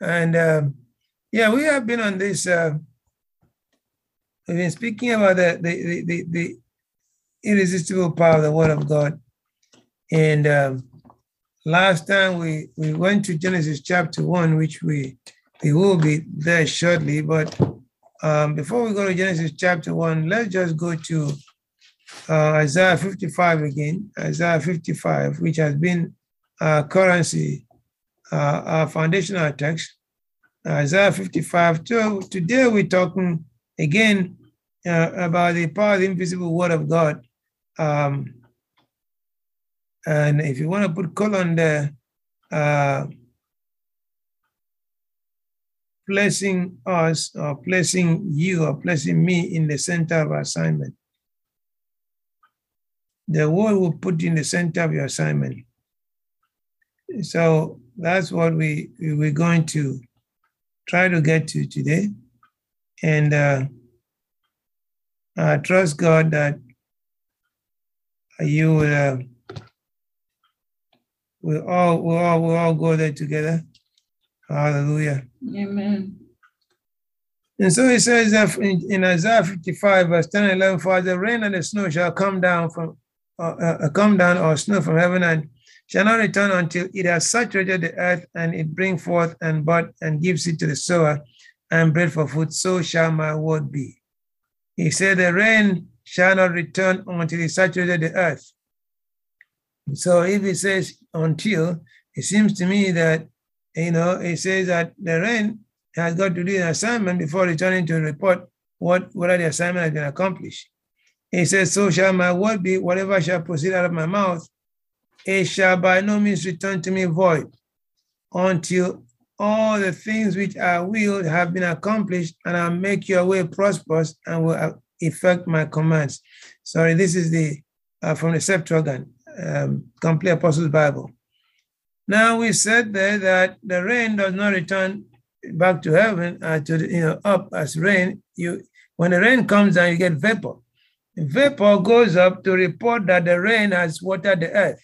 And um, yeah, we have been on this. Uh, we've been speaking about the, the, the, the, irresistible power of the Word of God. And um, last time we, we went to Genesis chapter 1, which we, we will be there shortly. But um, before we go to Genesis chapter 1, let's just go to uh, Isaiah 55 again. Isaiah 55, which has been uh, currency, uh, our foundational text. Isaiah 55. So today we're talking again uh, about the power of the invisible word of God. Um, and if you want to put colon there, uh, placing us or placing you or placing me in the center of assignment. The word will put in the center of your assignment. So that's what we we're going to try to get to today. And uh, I trust God that you will uh, we all we all we all go there together. Hallelujah. Amen. And so it says that in, in Isaiah 55, verse 10 and 11, for the rain and the snow shall come down from uh, uh, come down or snow from heaven and shall not return until it has saturated the earth and it bring forth and bud and gives it to the sower and bread for food, so shall my word be. He said, The rain shall not return until it saturated the earth. So if it says until, it seems to me that, you know, it says that the rain has got to do an assignment before returning to report what whether the assignment has been accomplished. He says, So shall my word be, whatever shall proceed out of my mouth, it shall by no means return to me void until all the things which I will have been accomplished, and I'll make your way prosperous and will effect my commands. Sorry, this is the uh, from the Septuagint, um, Complete Apostles Bible. Now we said there that the rain does not return back to heaven, uh, to the, you know up as rain. You when the rain comes down, you get vapor. Vapor goes up to report that the rain has watered the earth,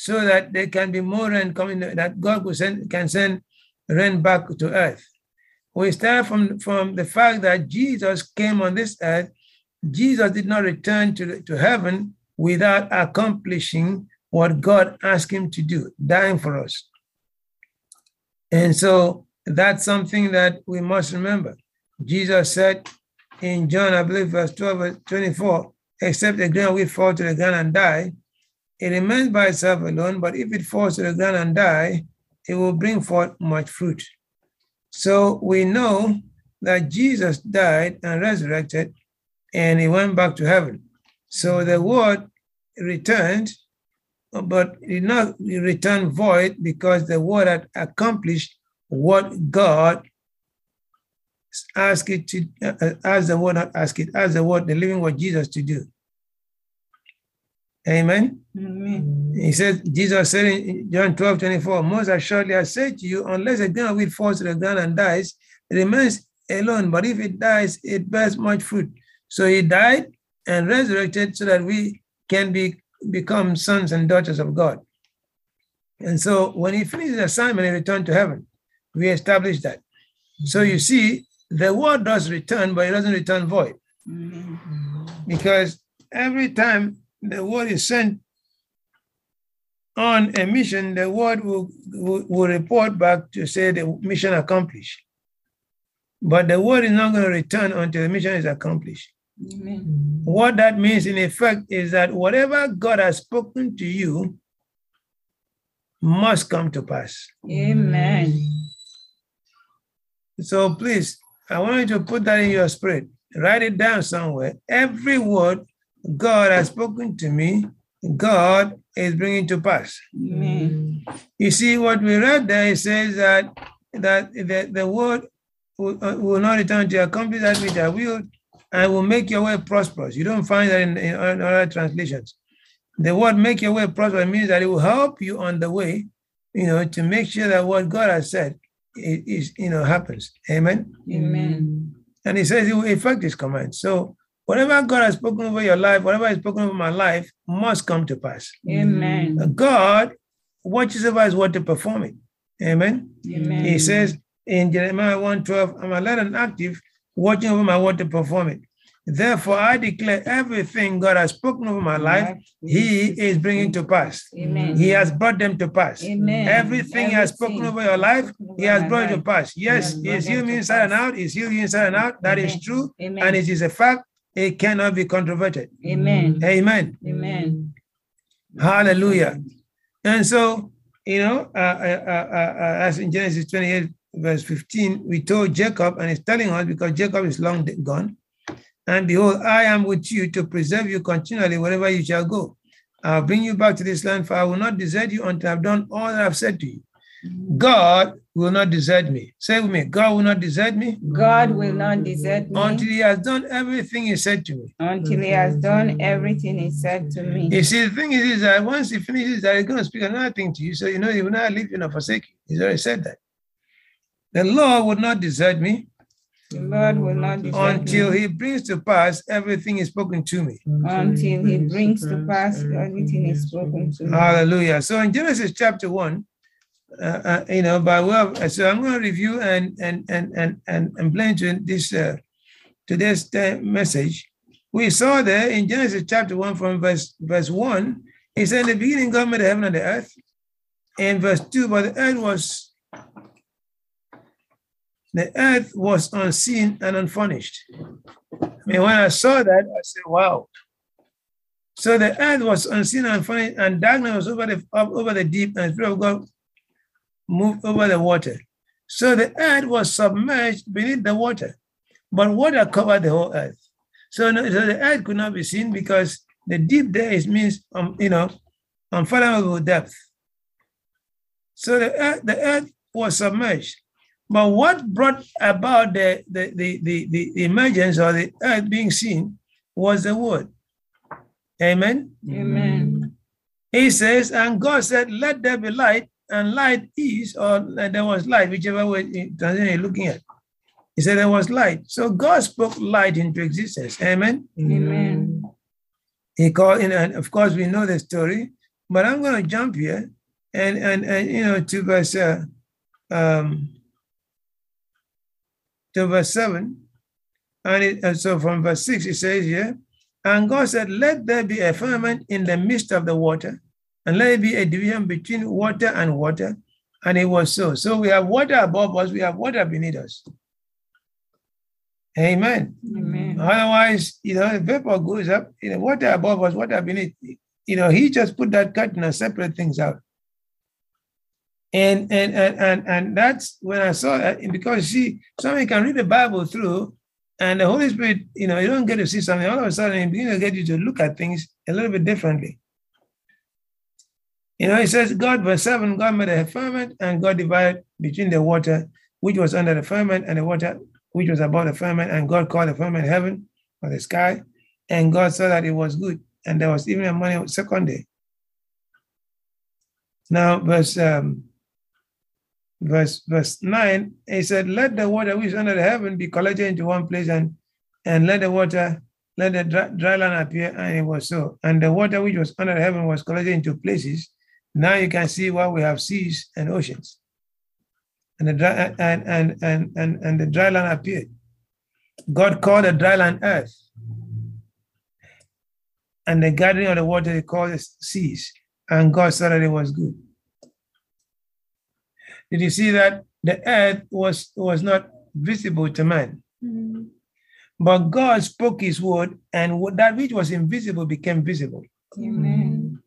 so that there can be more rain coming. That God send, can send rain back to earth. We start from, from the fact that Jesus came on this earth. Jesus did not return to, to heaven without accomplishing what God asked him to do, dying for us. And so that's something that we must remember. Jesus said in John, I believe, verse 12, 24, except the ground will fall to the ground and die, it remains by itself alone, but if it falls to the ground and die, it will bring forth much fruit. So we know that Jesus died and resurrected and he went back to heaven. So the word returned, but did not return void because the word had accomplished what God asked it to, uh, uh, as the word, not asked it, as the word, the living word Jesus to do. Amen. Amen. He said, Jesus said in John 12, 24, Most assuredly I say to you, unless a grain of wheat falls to the ground and dies, it remains alone. But if it dies, it bears much fruit. So he died and resurrected so that we can be become sons and daughters of God. And so when he finished his assignment, he returned to heaven. We established that. So you see, the word does return, but it doesn't return void. Because every time the word is sent on a mission, the word will, will, will, report back to say the mission accomplished. But the word is not going to return until the mission is accomplished. Amen. What that means, in effect, is that whatever God has spoken to you must come to pass. Amen. So please, I want you to put that in your spirit. Write it down somewhere. Every word God has spoken to me, God is bringing to pass. Amen. You see, what we read there, it says that that the, the word will, uh, will not return to accomplish that which I will, and will make your way prosperous. You don't find that in, in other translations. The word make your way prosperous means that it will help you on the way, you know, to make sure that what God has said is, you know, happens. Amen. Amen. And he says it will effect his command. So whatever God has spoken over your life, whatever has spoken over my life, must come to pass. Amen. God watches over his word to perform it. Amen. Amen. He says, in Jeremiah 1:12, I'm alert and active, watching over my word to perform it. Therefore, I declare everything God has spoken over my life, He is bringing to pass. Amen. He has brought them to pass. Amen. Everything He has spoken over your life, He has brought it to pass. Yes, has He brought healed me inside and out. He's healed you inside and out. That is Amen. true. Amen. And it is a fact. It cannot be controverted. Amen. Amen. Amen. Hallelujah. And so, you know, uh, uh, uh, uh, uh, as in Genesis 28, verse 15, we told Jacob, and it's telling us because Jacob is long gone. And behold, I am with you to preserve you continually wherever you shall go. I'll bring you back to this land, for I will not desert you until I've done all that I've said to you. God will not desert me. Say with me, God will not desert me God will not desert me until He has done everything He said to me. until he has done everything he said to me. You see, the thing is, is that once He finishes that, He's going to speak another thing to you. So, you know, He will not leave you nor forsake you. He's already said that. The Lord will not desert me The Lord will not desert until me He brings to pass everything He's spoken to me. until he brings to pass everything he spoken to me. Hallelujah. So in Genesis chapter one, uh, uh, you know, by way so I'm going to review and and and and and, and blend to this uh, today's message. We saw there in Genesis chapter one from verse verse one, he said, "In the beginning, God made the heaven and the earth." In verse two, but the earth was the earth was unseen and unfurnished. I mean, when I saw that, I said, "Wow." So the earth was unseen and unfurnished, and darkness was over the over the deep, and the Spirit of God moved over the water. So the earth was submerged beneath the water, but water covered the whole earth. So, no, so the earth could not be seen because the deep there is means um, you know unfathomable depth. So the earth, the earth was submerged. But what brought about the, the, the, the, the emergence or the earth being seen was the word. Amen. Amen. He says, and God said, Let there be light, and light is, or there was light, whichever way you- translation you're looking at. He said there was light. So God spoke light into existence. Amen. Amen. He called in, and of course we know the story, but I'm going to jump here and and and you know to verse uh, um to verse seven, and, it, and so from verse six it says here, and God said, "Let there be a firmament in the midst of the water, and let it be a division between water and water." And it was so. So we have water above us, we have water beneath us. Amen. Amen. Otherwise, you know, the vapor goes up, you know, water above us, water beneath. You know, he just put that curtain and separate things out. And and and and, and that's when I saw that because see, somebody can read the Bible through, and the Holy Spirit, you know, you don't get to see something, all of a sudden it begins to get you to look at things a little bit differently. You know, it says God, verse 7, God made a firmament and God divided between the water which was under the firmament and the water which was above the firmament, and God called the firmament heaven or the sky, and God saw that it was good, and there was even a morning second day. Now, verse um, verse verse nine, he said, "Let the water which is under the heaven be collected into one place, and and let the water, let the dry, dry land appear." And it was so. And the water which was under the heaven was collected into places. Now you can see why we have seas and oceans. And the dry and and and and, and the dry land appeared. God called the dry land earth. And the gathering of the water he called it seas. And God saw that it was good. Did you see that the earth was, was not visible to man? Mm-hmm. But God spoke his word, and what- that which was invisible became visible. Amen.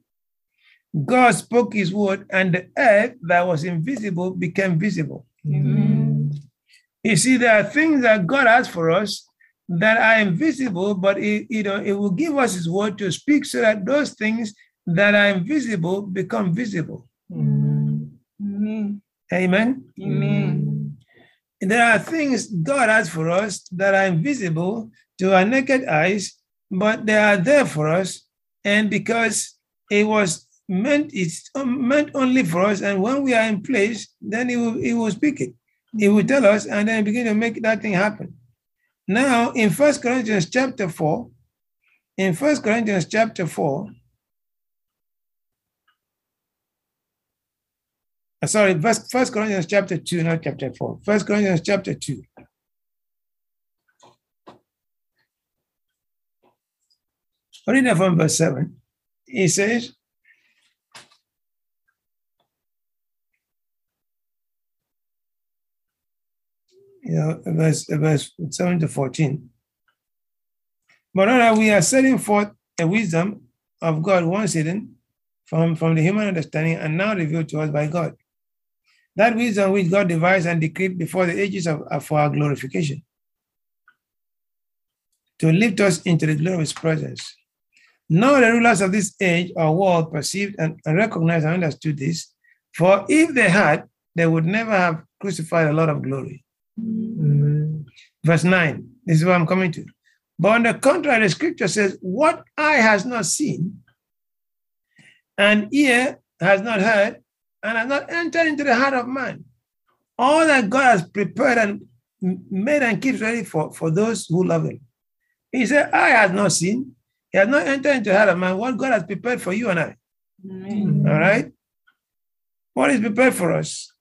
God spoke his word, and the earth that was invisible became visible. Amen. You see, there are things that God has for us that are invisible, but it, you know, it will give us his word to speak so that those things that are invisible become visible. Amen. Amen. Amen. There are things God has for us that are invisible to our naked eyes, but they are there for us. And because it was meant, it's meant only for us. And when we are in place, then he will, he will speak it. He will tell us, and then begin to make that thing happen. Now, in First Corinthians chapter 4, in First Corinthians chapter 4, uh, sorry, First Corinthians chapter 2, not chapter 4. First Corinthians chapter 2. Read that from verse 7. He says, you know, verse, verse 7 to 14. But rather, we are setting forth a wisdom of God once hidden from, from the human understanding and now revealed to us by God. That wisdom which God devised and decreed before the ages of, of for our glorification, to lift us into the glorious presence. Now the rulers of this age or world perceived and recognized and understood this, for if they had, they would never have crucified a lot of glory. Mm. Verse 9, this is what I'm coming to. But on the contrary, the scripture says, What eye has not seen, and ear has not heard, and has not entered into the heart of man. All that God has prepared and made and keeps ready for, for those who love him. He said, Eye has not seen, he has not entered into the heart of man what God has prepared for you and I. Amen. All right? What is prepared for us?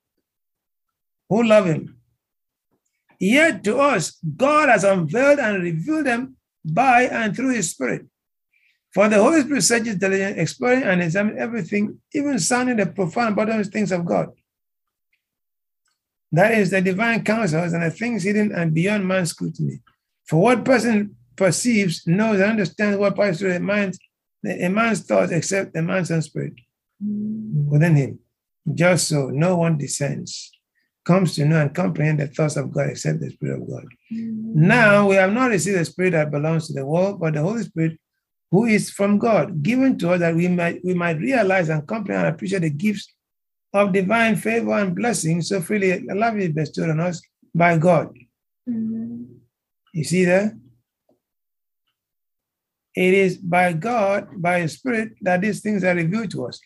Who love him? Yet to us, God has unveiled and revealed them by and through his spirit. For the Holy Spirit searches diligently, exploring and examining everything, even sounding the profound bottomless things of God. That is the divine counsels and the things hidden and beyond man's scrutiny. For what person perceives, knows, and understands what passes through a man's, a man's thoughts except the man's own spirit mm. within him. Just so, no one descends, comes to know and comprehend the thoughts of God except the Spirit of God. Mm. Now we have not received the Spirit that belongs to the world, but the Holy Spirit, who is from God, given to us that we might we might realize and comprehend and appreciate the gifts of divine favor and blessing so freely lovingly bestowed on us by God. Mm. You see there? It is by God, by His Spirit, that these things are revealed to us.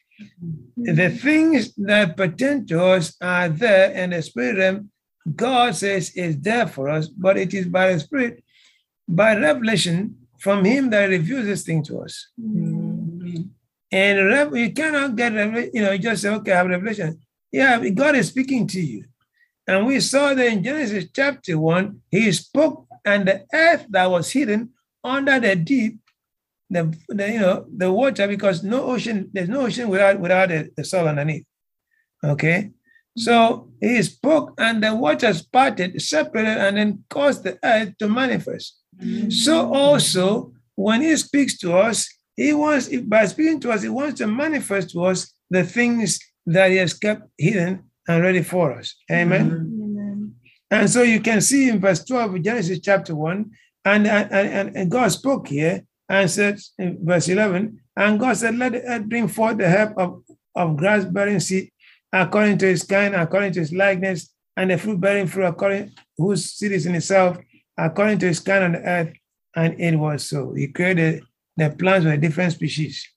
The things that pertain to us are there in the spirit realm. God says is there for us, but it is by the Spirit, by revelation from Him that reveals this thing to us. Mm-hmm. And rev- you cannot get you know, you just say, okay, I have revelation. Yeah, God is speaking to you. And we saw that in Genesis chapter 1, He spoke, and the earth that was hidden under the deep the, the you know the water because no ocean there's no ocean without without the, the soil underneath. Okay? So he spoke and the waters parted separated and then caused the earth to manifest. Mm-hmm. So also when he speaks to us he wants by speaking to us he wants to manifest to us the things that he has kept hidden and ready for us. Amen? Amen. and so you can see in verse 12 of Genesis chapter 1, and, and, and, and God spoke here and said in verse 11, and God said, Let the earth bring forth the help of, of grass bearing seed according to his kind, according to his likeness, and the fruit bearing fruit according whose seed is in itself, according to his kind on the earth. And it was so. He created the plants with different species.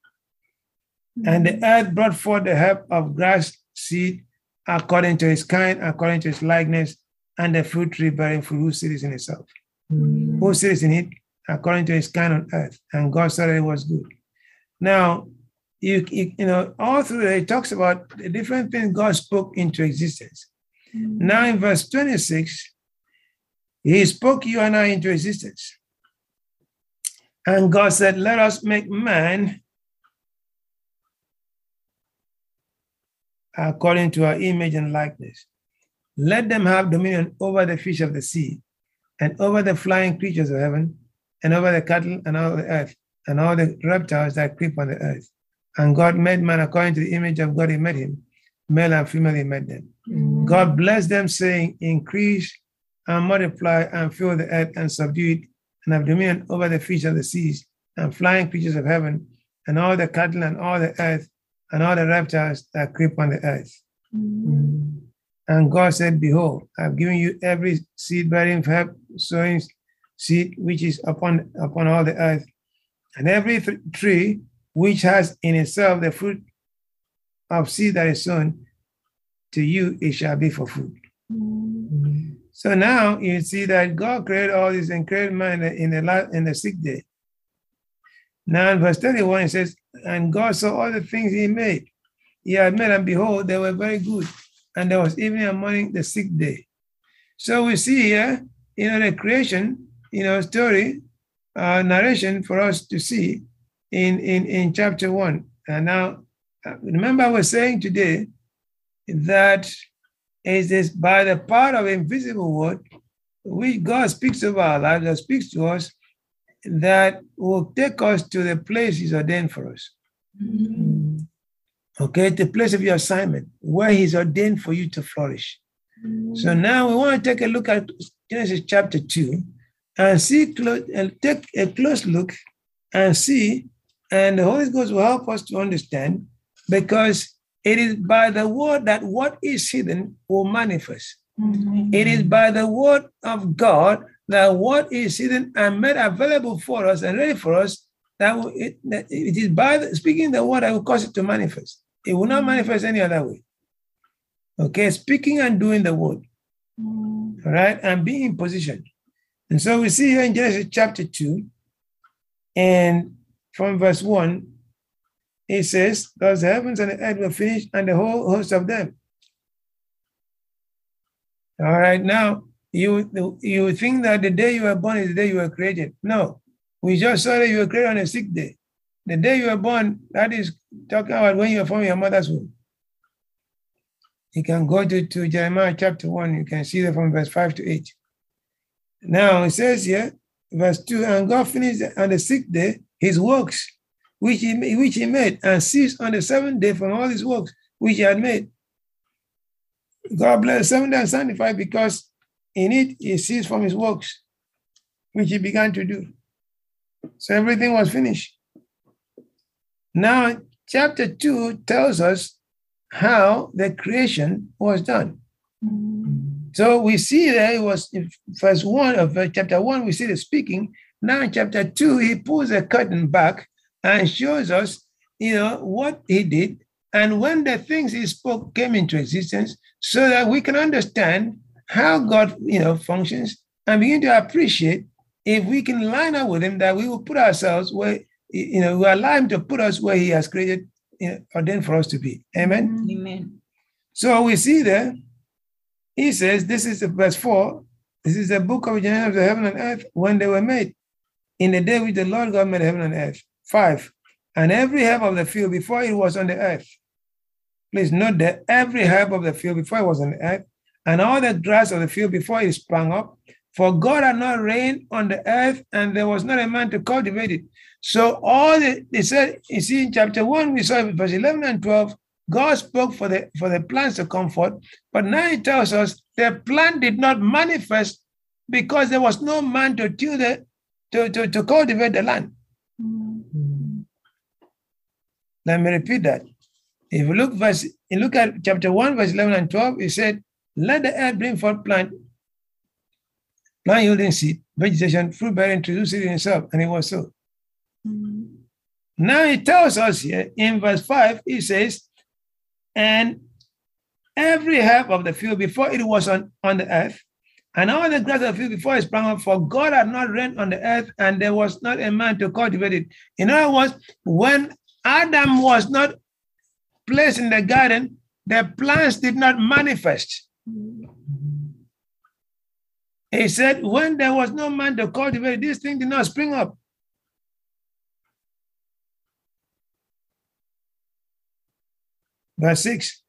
And the hmm. earth brought forth the help of grass seed according to his kind, according to his likeness, and the fruit tree bearing fruit whose seed is in itself. Hmm. Who seed is in it? According to his kind on earth. And God said it was good. Now, you, you, you know, all through it, it talks about the different things God spoke into existence. Mm. Now, in verse 26, he spoke you and I into existence. And God said, Let us make man according to our image and likeness. Let them have dominion over the fish of the sea, and over the flying creatures of heaven, and over the cattle and all the earth, and all the reptiles that creep on the earth. And God made man according to the image of God, he made him. Male and female, he made them. God blessed them, saying, Increase and multiply and fill the earth and subdue it, and have dominion over the fish of the seas, and flying creatures of heaven, and all the cattle and all the earth, and all the reptiles that creep on the earth. And God said, Behold, I've given you every seed bearing herb, sowing seed which is upon, upon all the earth, and every th- tree which has in itself the fruit of seed that is sown, to you it shall be for food. So now you see that God created all this and created man in the, in the, la- in the sixth day. Now in verse 31, it says, And God saw all the things he made. He had made, and behold, they were very good. and there was evening and morning the sixth day. So we see here, you know, the creation, you know, story, uh, narration for us to see in, in, in chapter one. And now, uh, remember, I was saying today that it is by the power of invisible word, which God speaks of our lives, that speaks to us, that will take us to the place He's ordained for us. Mm-hmm. Okay, the place of your assignment, where He's ordained for you to flourish. So now we want to take a look at Genesis chapter 2 and see close and take a close look and see, and the Holy Ghost will help us to understand because it is by the word that what is hidden will manifest. Mhm. It is by the word of God that what is hidden and made available for us and ready for us that will- it, that it is by the, speaking the word that will cause it to manifest. It will not manifest any other way. Okay, speaking and doing the word, Mhm. all right, and being in position. And so we see here in Genesis chapter 2, and from verse 1, it says, Thus the heavens and the earth were finished, and the whole host of them. All right, now you you think that the day you were born is the day you were created. No, we just saw that you were created on a sick day. The day you were born, that is talking about when you were from your mother's womb. You can go to, to Jeremiah chapter 1, you can see that from verse 5 to 8. Now it says here, verse 2, and God finished on the sixth day his works, which he, which he made, and ceased on the seventh day from all his works, which he had made. God blessed seventh day and sanctified because in it he ceased from his works, which he began to do. So everything was finished. Now, chapter 2 tells us how the creation was done. Mhm. So we see that it was in verse one of uh, chapter one, we see the speaking. Now in chapter two, he pulls the curtain back and shows us, you know, what he did and when the things he spoke came into existence, so that we can understand how God, you know, functions and begin to appreciate if we can line up with him that we will put ourselves where, you know, we allow him to put us where he has created, you know, ordained for us to be. Amen. Amen. So we see there, he says, this is the verse 4. This is the book of Genesis of the heaven and earth when they were made, in the day which the Lord God made heaven and earth. Five. And every herb of the field before it was on the earth. Please note that every herb of the field before it was on the earth, and all the grass of the field before it sprang up. For God had not rained on the earth, and there was not a man to cultivate it. So all the they said, you see, in chapter one, we saw verse 11 and 12, God spoke for the for the plants to comfort, but now he tells us the plant did not manifest because there was no man to till the to, to, to cultivate the land. Let me repeat that. If you look verse, you look at chapter 1, verse 11 and 12, it said, Let the earth bring forth plant, plant yielding seed, vegetation, fruit bearing, to seed in itself. And it was so. Mhm. Now he tells us here in verse 5, he says, And every herb of the field before it was on, on the earth, and all the grass of the field before it sprang up, for God had not rained on the earth, and there was not a man to cultivate it. In other words, when Adam was not placed in the garden, the plants did not manifest. He said, when there was no man to cultivate, this thing did not spring up. Verse 6.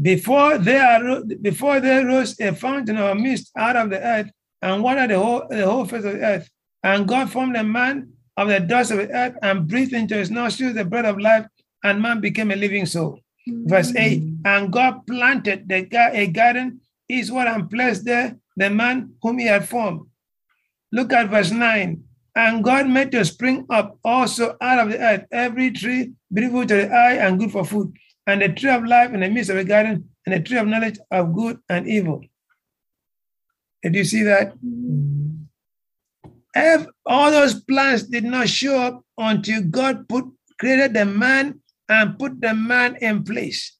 Before there, aro- before there rose a fountain or mist out of the earth and watered the whole, the whole face of the earth. And God formed a man of the dust of the earth and breathed into his nostrils the breath of life, and man became a living soul. Verse mm. 8 And God planted the, a garden eastward and placed there the man whom he had formed. Look at verse 9. And God made to spring up also out of the earth every tree beautiful to the eye and good for food, and the tree of life in the midst of a garden, and the tree of knowledge of good and evil. Did you see that? If all those plants did not show up until God put created the man and put the man in place.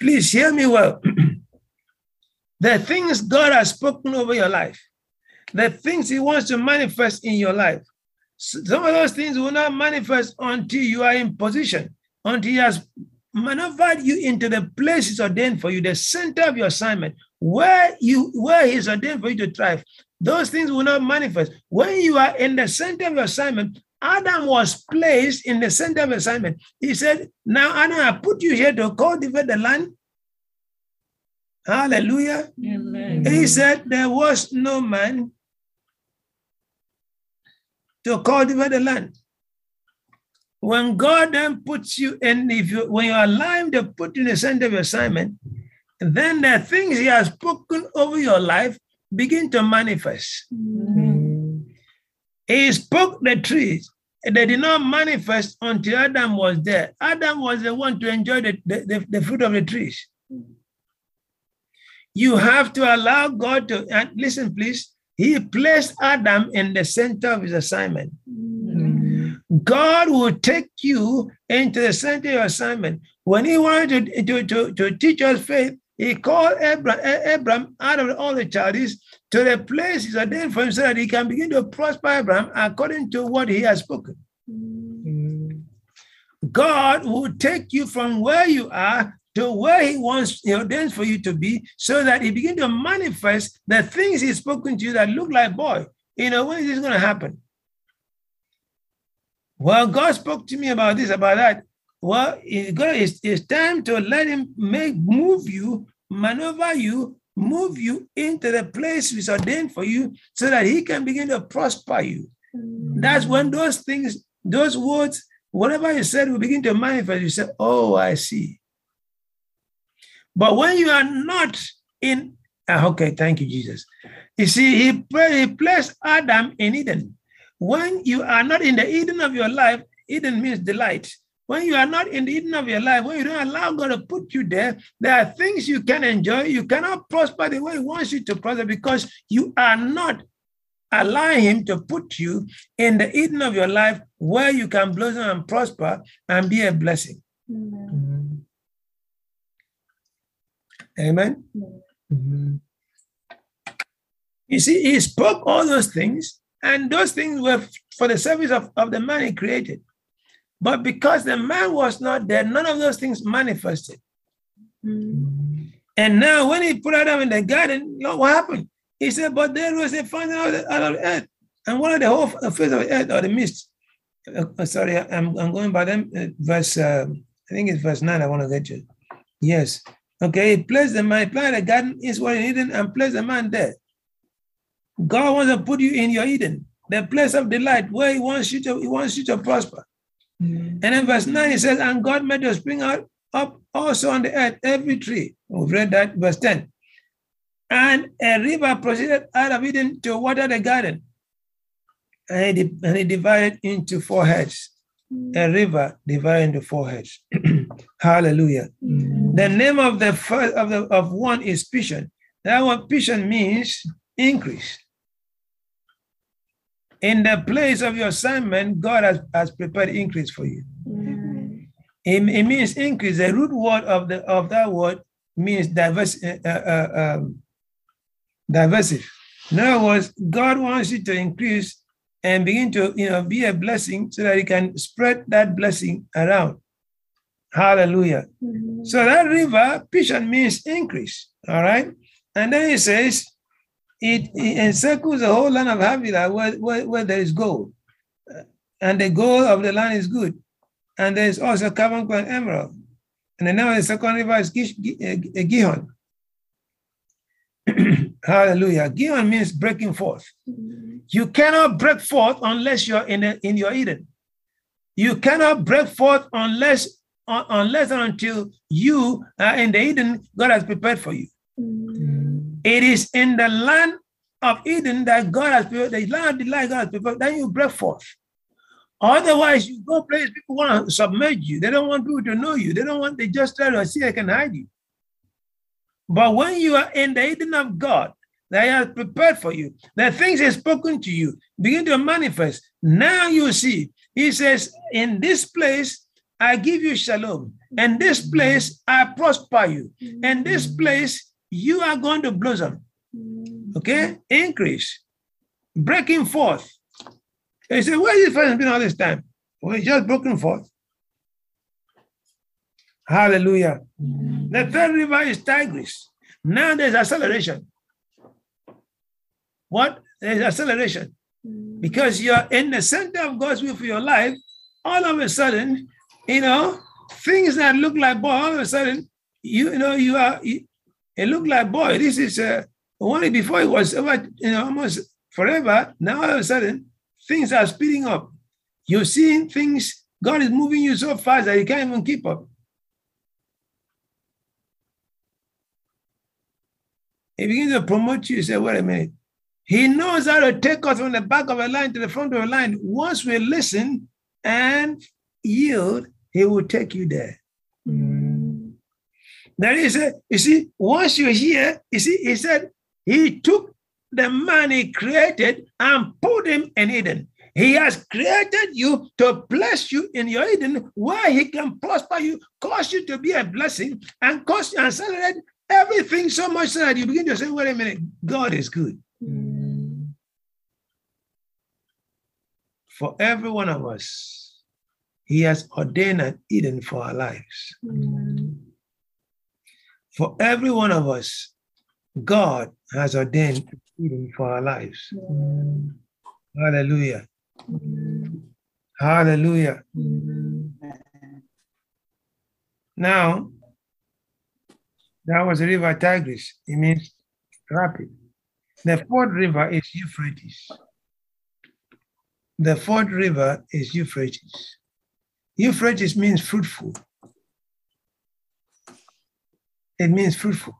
Please hear me well. the things God has spoken over your life, the things He wants to manifest in your life, some of those things will not manifest until you are in position, until He has maneuvered you into the places ordained for you, the center of your assignment, where you where He's ordained for you to thrive. Those things will not manifest. When you are in the center of your assignment, Adam was placed in the center of assignment. He said, Now, Adam, I put you here to cultivate the land. Hallelujah. Amen. He said, There was no man to cultivate the land. When God then puts you in, if you when you are alive to put you in the center of your assignment, then the things He has spoken over your life begin to manifest. Mm-hmm. He spoke the trees. They did not manifest until Adam was there. Adam was the one to enjoy the, the, the, the fruit of the trees. You have to allow God to, and listen, please. He placed Adam in the center of his assignment. God will take you into the center of assignment. When he wanted to, to, to, to teach us faith, he called Abram, Abram out of all the Chaldees to the place he's ordained for him so that he can begin to prosper Abraham according to what he has spoken. God will take you from where you are to where he wants he ordains for you to be so that he begin to manifest the things he's spoken to you that look like boy you know when is this going to happen well god spoke to me about this about that. Well it's, gonna, it's, it's time to let him make move you maneuver you move you into the place he's ordained for you so that he can begin to prosper you. That's when those things those words whatever you said will begin to manifest. You say oh i see. But when you are not in, ah, okay, thank you, Jesus. You see, he, he placed Adam in Eden. When you are not in the Eden of your life, Eden means delight. When you are not in the Eden of your life, when you don't allow God to put you there, there are things you can enjoy. You cannot prosper the way He wants you to prosper because you are not allowing Him to put you in the Eden of your life where you can blossom and prosper and be a blessing. Amen. Amen. Mm-hmm. You see, he spoke all those things, and those things were for the service of, of the man he created. But because the man was not there, none of those things manifested. And now, when he put Adam in the garden, know what happened? He said, But there was a fountain out of, the earth, and one of the whole face of the earth or the mist. Uh, sorry, I'm, I'm going by them. Uh, verse, uh, I think it's verse 9 I want to get you. Yes. Okay, he placed the man, he planted a garden is what in Eden and placed the man there. God wants to put you in your Eden, the place of delight where he wants you to, he wants you to prosper. Mm. And then verse 9 he says, and God made to spring out up also on the earth every tree. We've read that, verse 10. And a river proceeded out of Eden to water the garden. And he, and divided into four heads. A mm. river divided into four heads. Hallelujah. Mm. The name of the first of the of one is Pishon. That one Pishon means increase. In the place of your assignment, God has, has prepared increase for you. It, it means increase. The root word of the of that word means diverse, uh, uh, um, diversive. In other words, God wants you to increase and begin to you know be a blessing so that you can spread that blessing around. Hallelujah. So that river, Pishon means increase. All right. And then he says, it, it encircles the whole land of Havilah where, where, where there is gold. Uh, and the gold of the land is good. And there is also carbuncle and emerald. And the name of the second river is Gish, uh, uh, Gihon. Hallelujah. Gihon means breaking forth. Mm-hmm. You cannot break forth unless you're in, a, in your Eden. You cannot break forth unless unless and until you are in the Eden God has prepared for you. Mm-hmm. It is in the land of Eden that God has prepared, the land of delight God has prepared, then you break forth. Otherwise, you go places people want to submerge you. They don't want people to know you. They don't want, they just try to see they can hide you. But when you are in the Eden of God, that He has prepared for you, the things He's spoken to you begin to manifest. Now you see, He says, in this place, I give you shalom. And this place, I prosper you. And this mm. place, you are going to blossom. Okay? Increase. Breaking forth. They say, where is this person been all this time? Well, he's just broken forth. Hallelujah. The third river is Tigris. Now there's acceleration. What? There's acceleration. Because you're in the center of God's will for your life, all of a sudden, you know, things that look like boy, all of a sudden, you, you know, you are, it looked like boy, this is uh, only before it was over, you know, almost forever. Now all of a sudden, things are speeding up. You're seeing things, God is moving you so fast that you can't even keep up. He begins to promote you. You say, wait a minute. He knows how to take us from the back of a line to the front of a line. Once we listen and yield, he will take you there. That is, you see, once you hear, you see, he said he took the man he created and put him in Eden. He has created you to bless you in your Eden, where he can prosper you, cause you to be a blessing, and cause you and accelerate everything so much so that you begin to say, wait a minute, God is good. For every one of us, he has ordained an Eden for our lives. Mm. For every one of us, God has ordained Eden for our lives. Mm. Hallelujah. Hallelujah. Now, that was the river Tigris. It means rapid. The fourth river is Euphrates. The fourth river is Euphrates. Euphrates means fruitful. It means fruitful.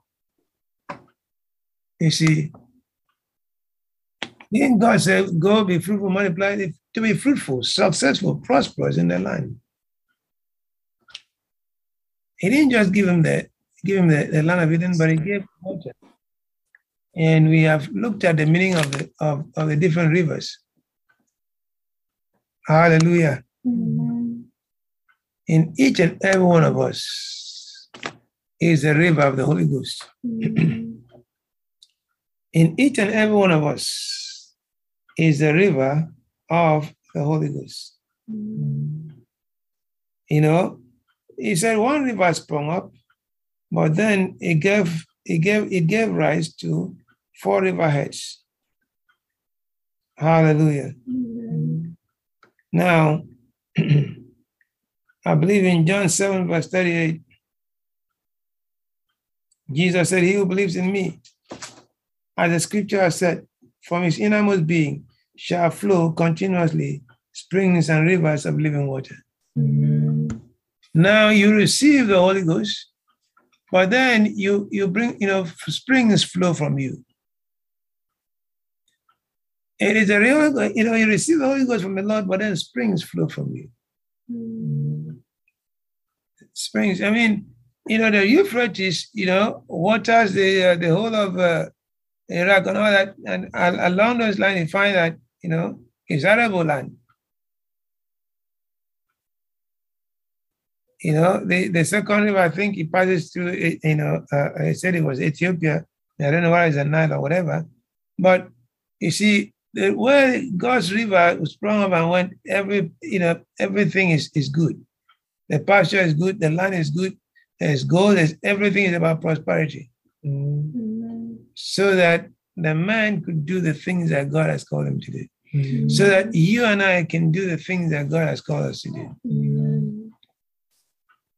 You see, then God said, Go be fruitful, multiply, to be fruitful, successful, prosperous in their land. He didn't just give him the give him the, the land of Eden, but he gave water. And we have looked at the meaning of the of, of the different rivers. Hallelujah. Mm-hmm. In each and every one of us is a river of the Holy Ghost. Mm-hmm. In each and every one of us is the river of the Holy Ghost. Mm-hmm. You know, he said one river sprung up, but then it gave it gave it gave rise to four river heads. Hallelujah. Mm-hmm. Now, I believe in John 7, verse 38, Jesus said, He who believes in me, as the scripture has said, from his innermost being shall flow continuously springs and rivers of living water. Now you receive the Holy Ghost but then you you bring, you know, springs flow from you. It is a real, you know, you receive the Holy Ghost from the Lord, but then springs flow from you. Mm. Springs. I mean, you know, the Euphrates, you know, waters the uh, the whole of uh, Iraq and all that, and along those lines, you find that you know it's arable land. you know, the, the second river, I think it passes through, you know, uh, I said it was Ethiopia. I don't know why it's a Nile or whatever. But you see, the where God's river sprung up and went, every, you know, everything is, is good. The pasture is good, the land is good, there's gold, there's everything is about prosperity. Mm-hmm. So that the man could do the things that God has called him to do. Mm-hmm. So that you and I can do the things that God has called us to do. Mm-hmm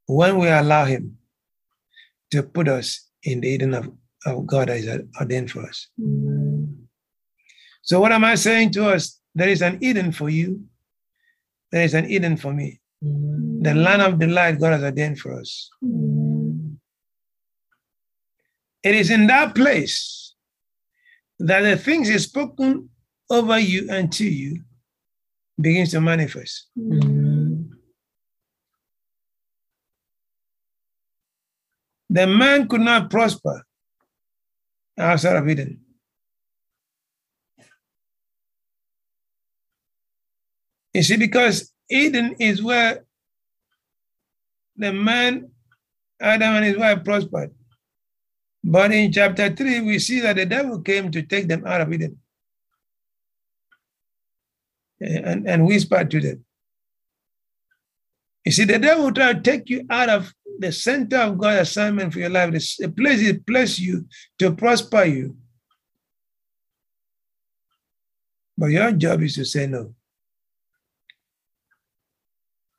when we allow Him to put us in the Eden of, of God that is ordained for us. Mm. So, what am I saying to us? There is an Eden for you, there is an Eden for me. Mm. The land of delight God has ordained for us. Mm. It is in that place that the things is spoken over you and to you begins to manifest. Mm. The man could not prosper outside of Eden. You see, because Eden is where the man, Adam and his wife prospered. But in chapter 3, we see that the devil came to take them out of Eden and, and whispered to them. You see, the devil try to take you out of the center of God's assignment for your life, the place He placed you to prosper you. But your job is to say no.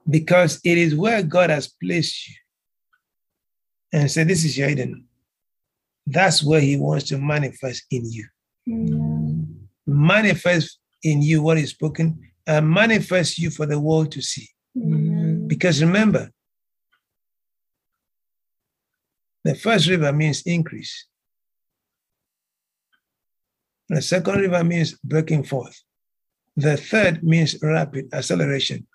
Because it is where God has placed you. And say, This is your Eden. That's where He wants to manifest in you. Amen. Manifest in you what is spoken and manifest you for the world to see. Amen. Because remember, the first river means increase. The second river means breaking forth. The third means rapid acceleration.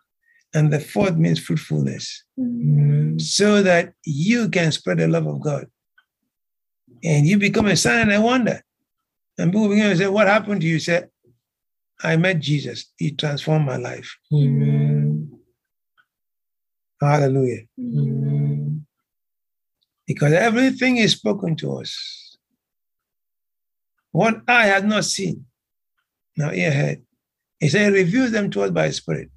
And the fourth means fruitfulness. Amen. So that you can spread the love of God. And you become a sign and a wonder. And people begin to say, What happened to you? You say, I met Jesus. He transformed my life. Amen. Hallelujah. Amen. Because everything is spoken to us. What eye has not seen, now ear heard. He said, he reveals them to us by his spirit.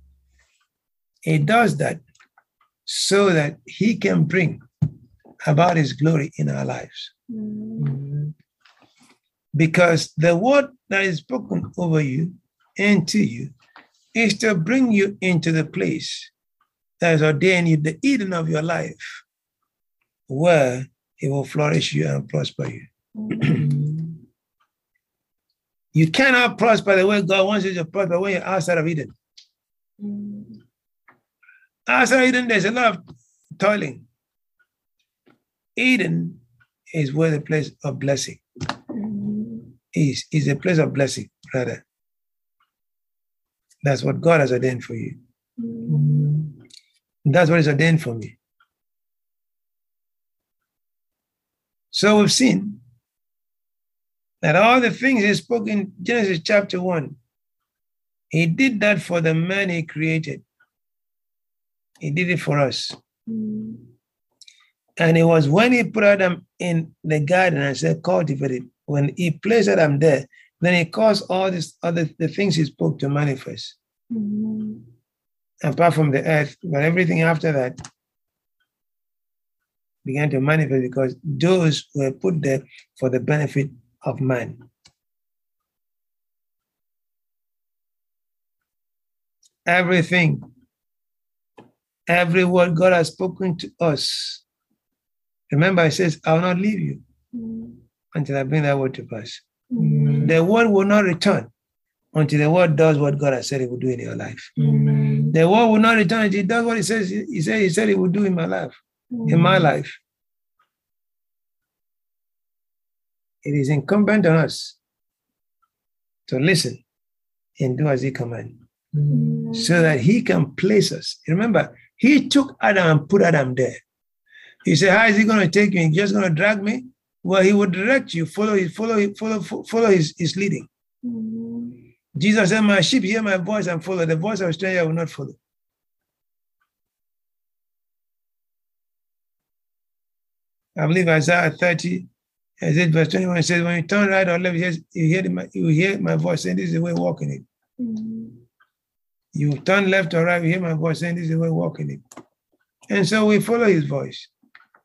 He does that so that he can bring about his glory in our lives. Amen. Because the word that is spoken over you and to you is to bring you into the place that is ordained you, the Eden of your life, where it will flourish you and prosper you. Mm. Amen. You cannot prosper the way God wants you to prosper when you're outside of Eden. Amen. Outside of Eden, there's a lot of toiling. Eden is where the place of blessing is, is a place of blessing, rather. That's what God has ordained for you. That's what is ordained for me. So we've seen that all the things he spoke in Genesis chapter 1, he did that for the man he created. He did it for us. Amen. And it was when he put Adam in the garden and said, cultivate it, when he placed Adam there, then he caused all these other the things he spoke to manifest, Amen. apart from the earth, but everything after that began to manifest because those were put there for the benefit of man. Everything, every word God has spoken to us. Remember, it says, I will not leave you Amen. until I bring that word to pass. Amen. The word will not return until the word does what God has said it will do in your life. Amen. The word will not return until it does what he says he said he said it will do in my life, in my life. It is incumbent on us to listen and do as he commands Amen. so that he can place us. Remember, he took Adam and put Adam there. He said, How is he going to take me? He's just going to drag me? Well, he would direct you, follow his, follow, follow, follow his, his leading. Amen. Jesus said, My sheep hear my voice and follow. The voice of a stranger will not follow. I believe Isaiah 30, Isaiah verse 21 says, When you turn right or left, you hear, my, you hear my voice saying, This is the way walk in it. Amen. You turn left or right, you hear my voice saying, This is the way walking it. And so we follow his voice.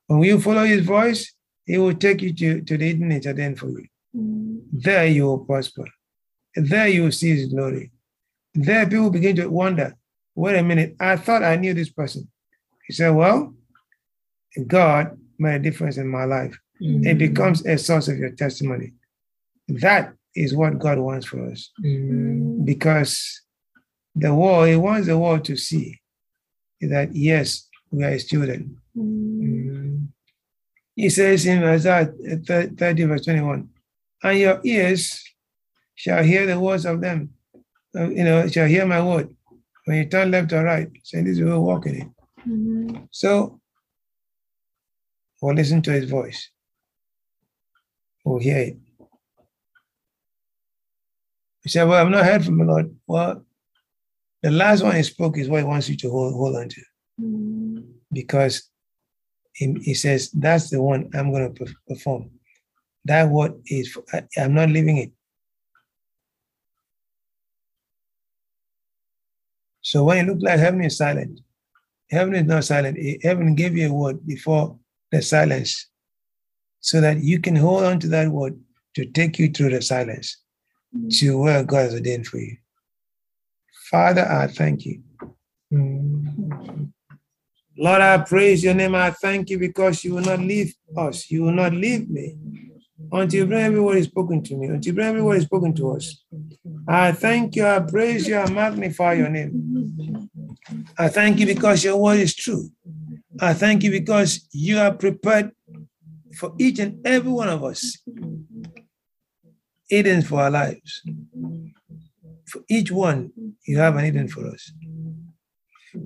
When you follow his voice, he will take you to, to the Eden it's ordained for you. Amen. There you will prosper. There you will see his glory. There people begin to wonder, wait a minute, I thought I knew this person. He said, Well, God made a difference in my life. It mm. becomes a source of your testimony. That is what God wants for us. Amen. Because the world, He wants the world to see that yes, we are His children. Amen. He says in Isaiah 30, verse 21, and your ears shall hear the words of them. Uh, you know, shall hear my word. When you turn left or right, saying this is where we're walking in. So we'll listen to his voice. We'll hear it. He said, Well, I've not heard from the Lord. Well, the last one he spoke is what he wants you to hold, hold on to Amen. because he, he says, That's the one I'm going to perform. That word is, I, I'm not leaving it. So when it looked like heaven is silent, Heaven is not silent. Eh, Heaven gave you a word before the silence so that you can hold on to that word to take you through the silence to where God has ordained for you. Father, I thank you. Mm. Lord, I praise your name. I thank you because you will not leave us. You will not leave me until you bring every word is spoken to me, until you bring every word is spoken to us. I thank you, I praise you, I magnify your name. I thank you because your word is true. I thank you because you are prepared for each and every one of us. Eden for our lives. For each one, you have an Eden for us.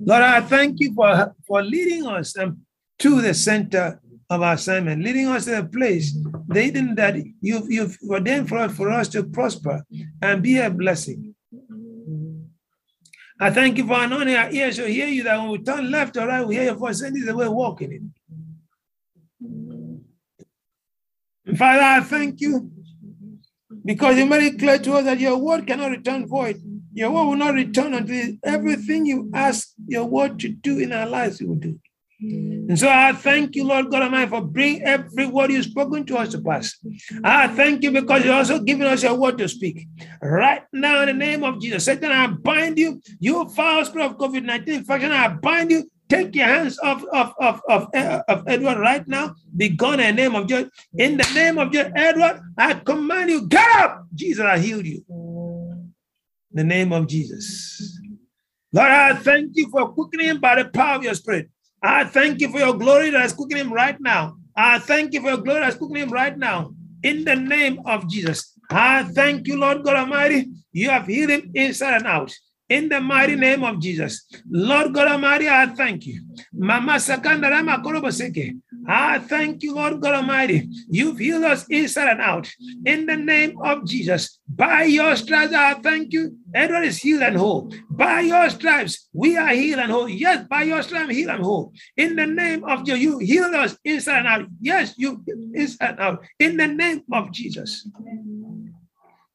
Lord, I thank you for, for leading us um, to the center of our assignment, leading us to a place, the Eden that you've, you've ordained for us, for us to prosper and be a blessing. I thank you for anointing our ears to hear you that when we turn left or right, we hear your voice, and is the way walking in. Father, I thank you because you made it clear to us that your word cannot return void. Your word will not return until everything you ask your word to do in our lives, you will do. And so I thank you, Lord God Almighty, for bringing every word you've spoken to us to pass. I thank you because you're also giving us your word to speak. Right now, in the name of Jesus, Satan, I bind you, you foul spirit of COVID 19 infection, I bind you. Take your hands off of, of, of, of eh, Edward right now. Be gone in the name of Jesus. In the name of Jesus, Edward, I command you, get up. Jesus, I healed you. The name of Jesus. Lord, I thank you for quickening him by the power of your spirit. I thank you for your glory that is quickening him right now. I thank you for your glory that is cooking him right now. In the name of Jesus. I thank you, Lord God Almighty. You have healed him inside and out. In the mighty name of Jesus. Lord God Almighty, I thank you. Mama Sakandarama Koroboseke. I thank you, Lord God Almighty. You've healed us inside and out. In the name of Jesus. By your stripes, I thank you. Edward is healed and whole. By your stripes, we are healed and whole. Yes, by your stripes, healed and whole. In the name of Jesus, you healed us inside and out. Yes, you inside and out. In the name of Jesus.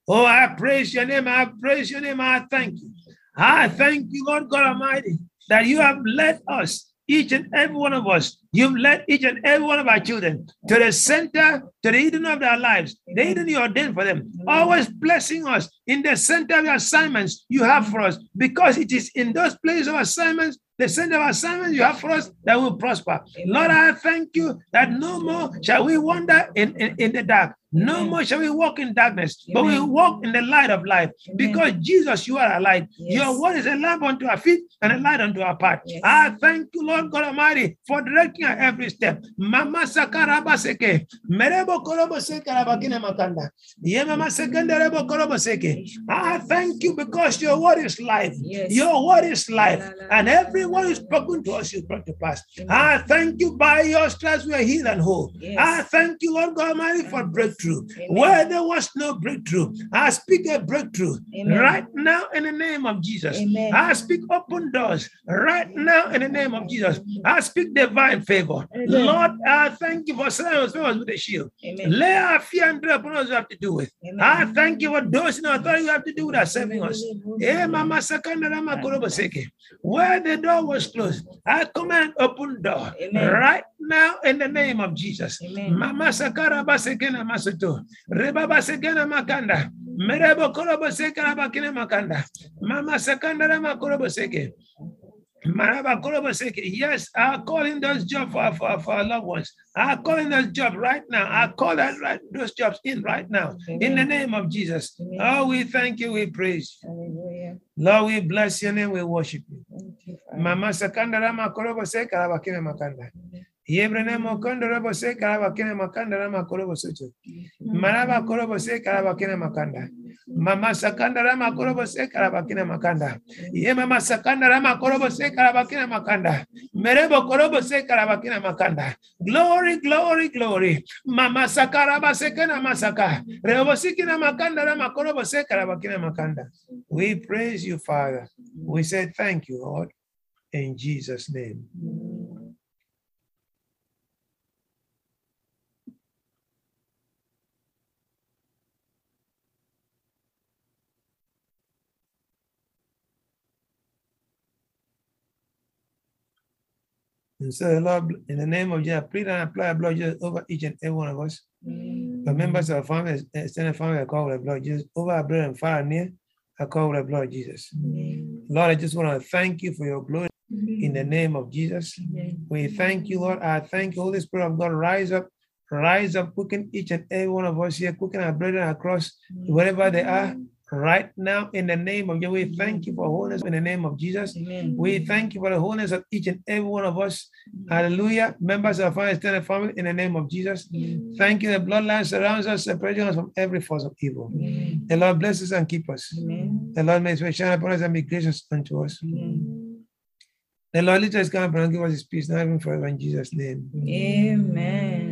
Oh, I praise your name. I praise your name. I thank you. I thank you, Lord God Almighty, that you have led us, each and every one of us, you've led each and every one of our children to the center, to the Eden of their lives, the Eden you ordained for them, always blessing us in the center of the assignments you have for us, because it is in those places of assignments the center of assignment you have for us that will prosper. Lord, I thank you that no more shall we wander in, in, in the dark. No Amen. more shall we walk in darkness, Amen. but we walk in the light of life. Because Jesus, you are a light. Yes. Your word is a lamp unto our feet and a light unto our path. Yes. I thank you, Lord God Almighty, for directing our every step. Mama sakaraba seke. Merebo korobo seke rabakine makanda. Ye mama sekenderebo korobo seke. I thank you because your word is life. Yes. Your word is life. And every what is spoken to us is brought to pass. Amen. I thank you by your stripes we are healed and whole. I thank you, Lord God Almighty, for breakthrough. Amen. Where there was no breakthrough, I speak a breakthrough Amen. right now in the name of Jesus. I speak open doors right now in the name of Jesus. I speak divine favor. Lord, I thank you for silence with the shield. Lay our fear and dread upon us you have to do with. I thank you for those in authority you have to do with us serving us. Eh, Where the door was closed. I command open door Amen. right now in the name of Jesus. Mama sakara basekena. Reba basekena makanda. Merebo korobo sekara bakina makanda. Mama sakanda rama korobo seke. Yes, I call in those jobs for, for, for our loved ones. I call in those jobs right now. I call that right, those jobs in right now. Amen. In the name of Jesus. Amen. Oh, we thank you, we praise you. Lord, we bless your name, we worship you. Mama sakanda rama korobo se makanda. Yebrene mokondo robo se karabakine makanda rama korobo socho. Maraba korobo se karabakine makanda. Mama sakanda rama korobo se karabakina makanda. Ye mama sakanda rama korobo se karabakina makanda. Merebo korobo se karabakina makanda. Glory, glory, glory. Mama sakaraba sekena masaka. Rebo sikina makanda rama korobo se karabakina makanda. We praise you, Father. We say thank you, Lord, in Jesus' name. And so, the Lord, in the name of Jesus, I plead and apply the blood of Jesus over each and every one of us. The members of our family, extended family, I call with the blood of Jesus. Over our brother and far and near, I call with the blood of Jesus. Lord, I just want to thank you for your glory in the name of Jesus. We thank you, Lord. I thank you, Holy Spirit of God. Rise up, rise up, quicken each and every one of us here, quicken our brethren across wherever they are. Right now, in the name of Yahweh, we thank you for wholeness in the name of Jesus. Amen. We thank you for the wholeness of each and every one of us. Hallelujah. Members of our extended family, in the name of Jesus. Thank you. The bloodline surrounds us, separating us from every force of evil. Amen. The Lord bless us and keep us. Amen. The Lord may his shine upon us and be gracious unto us. Amen. The Lord let us come and give us his peace now even forever in Jesus' name. Amen.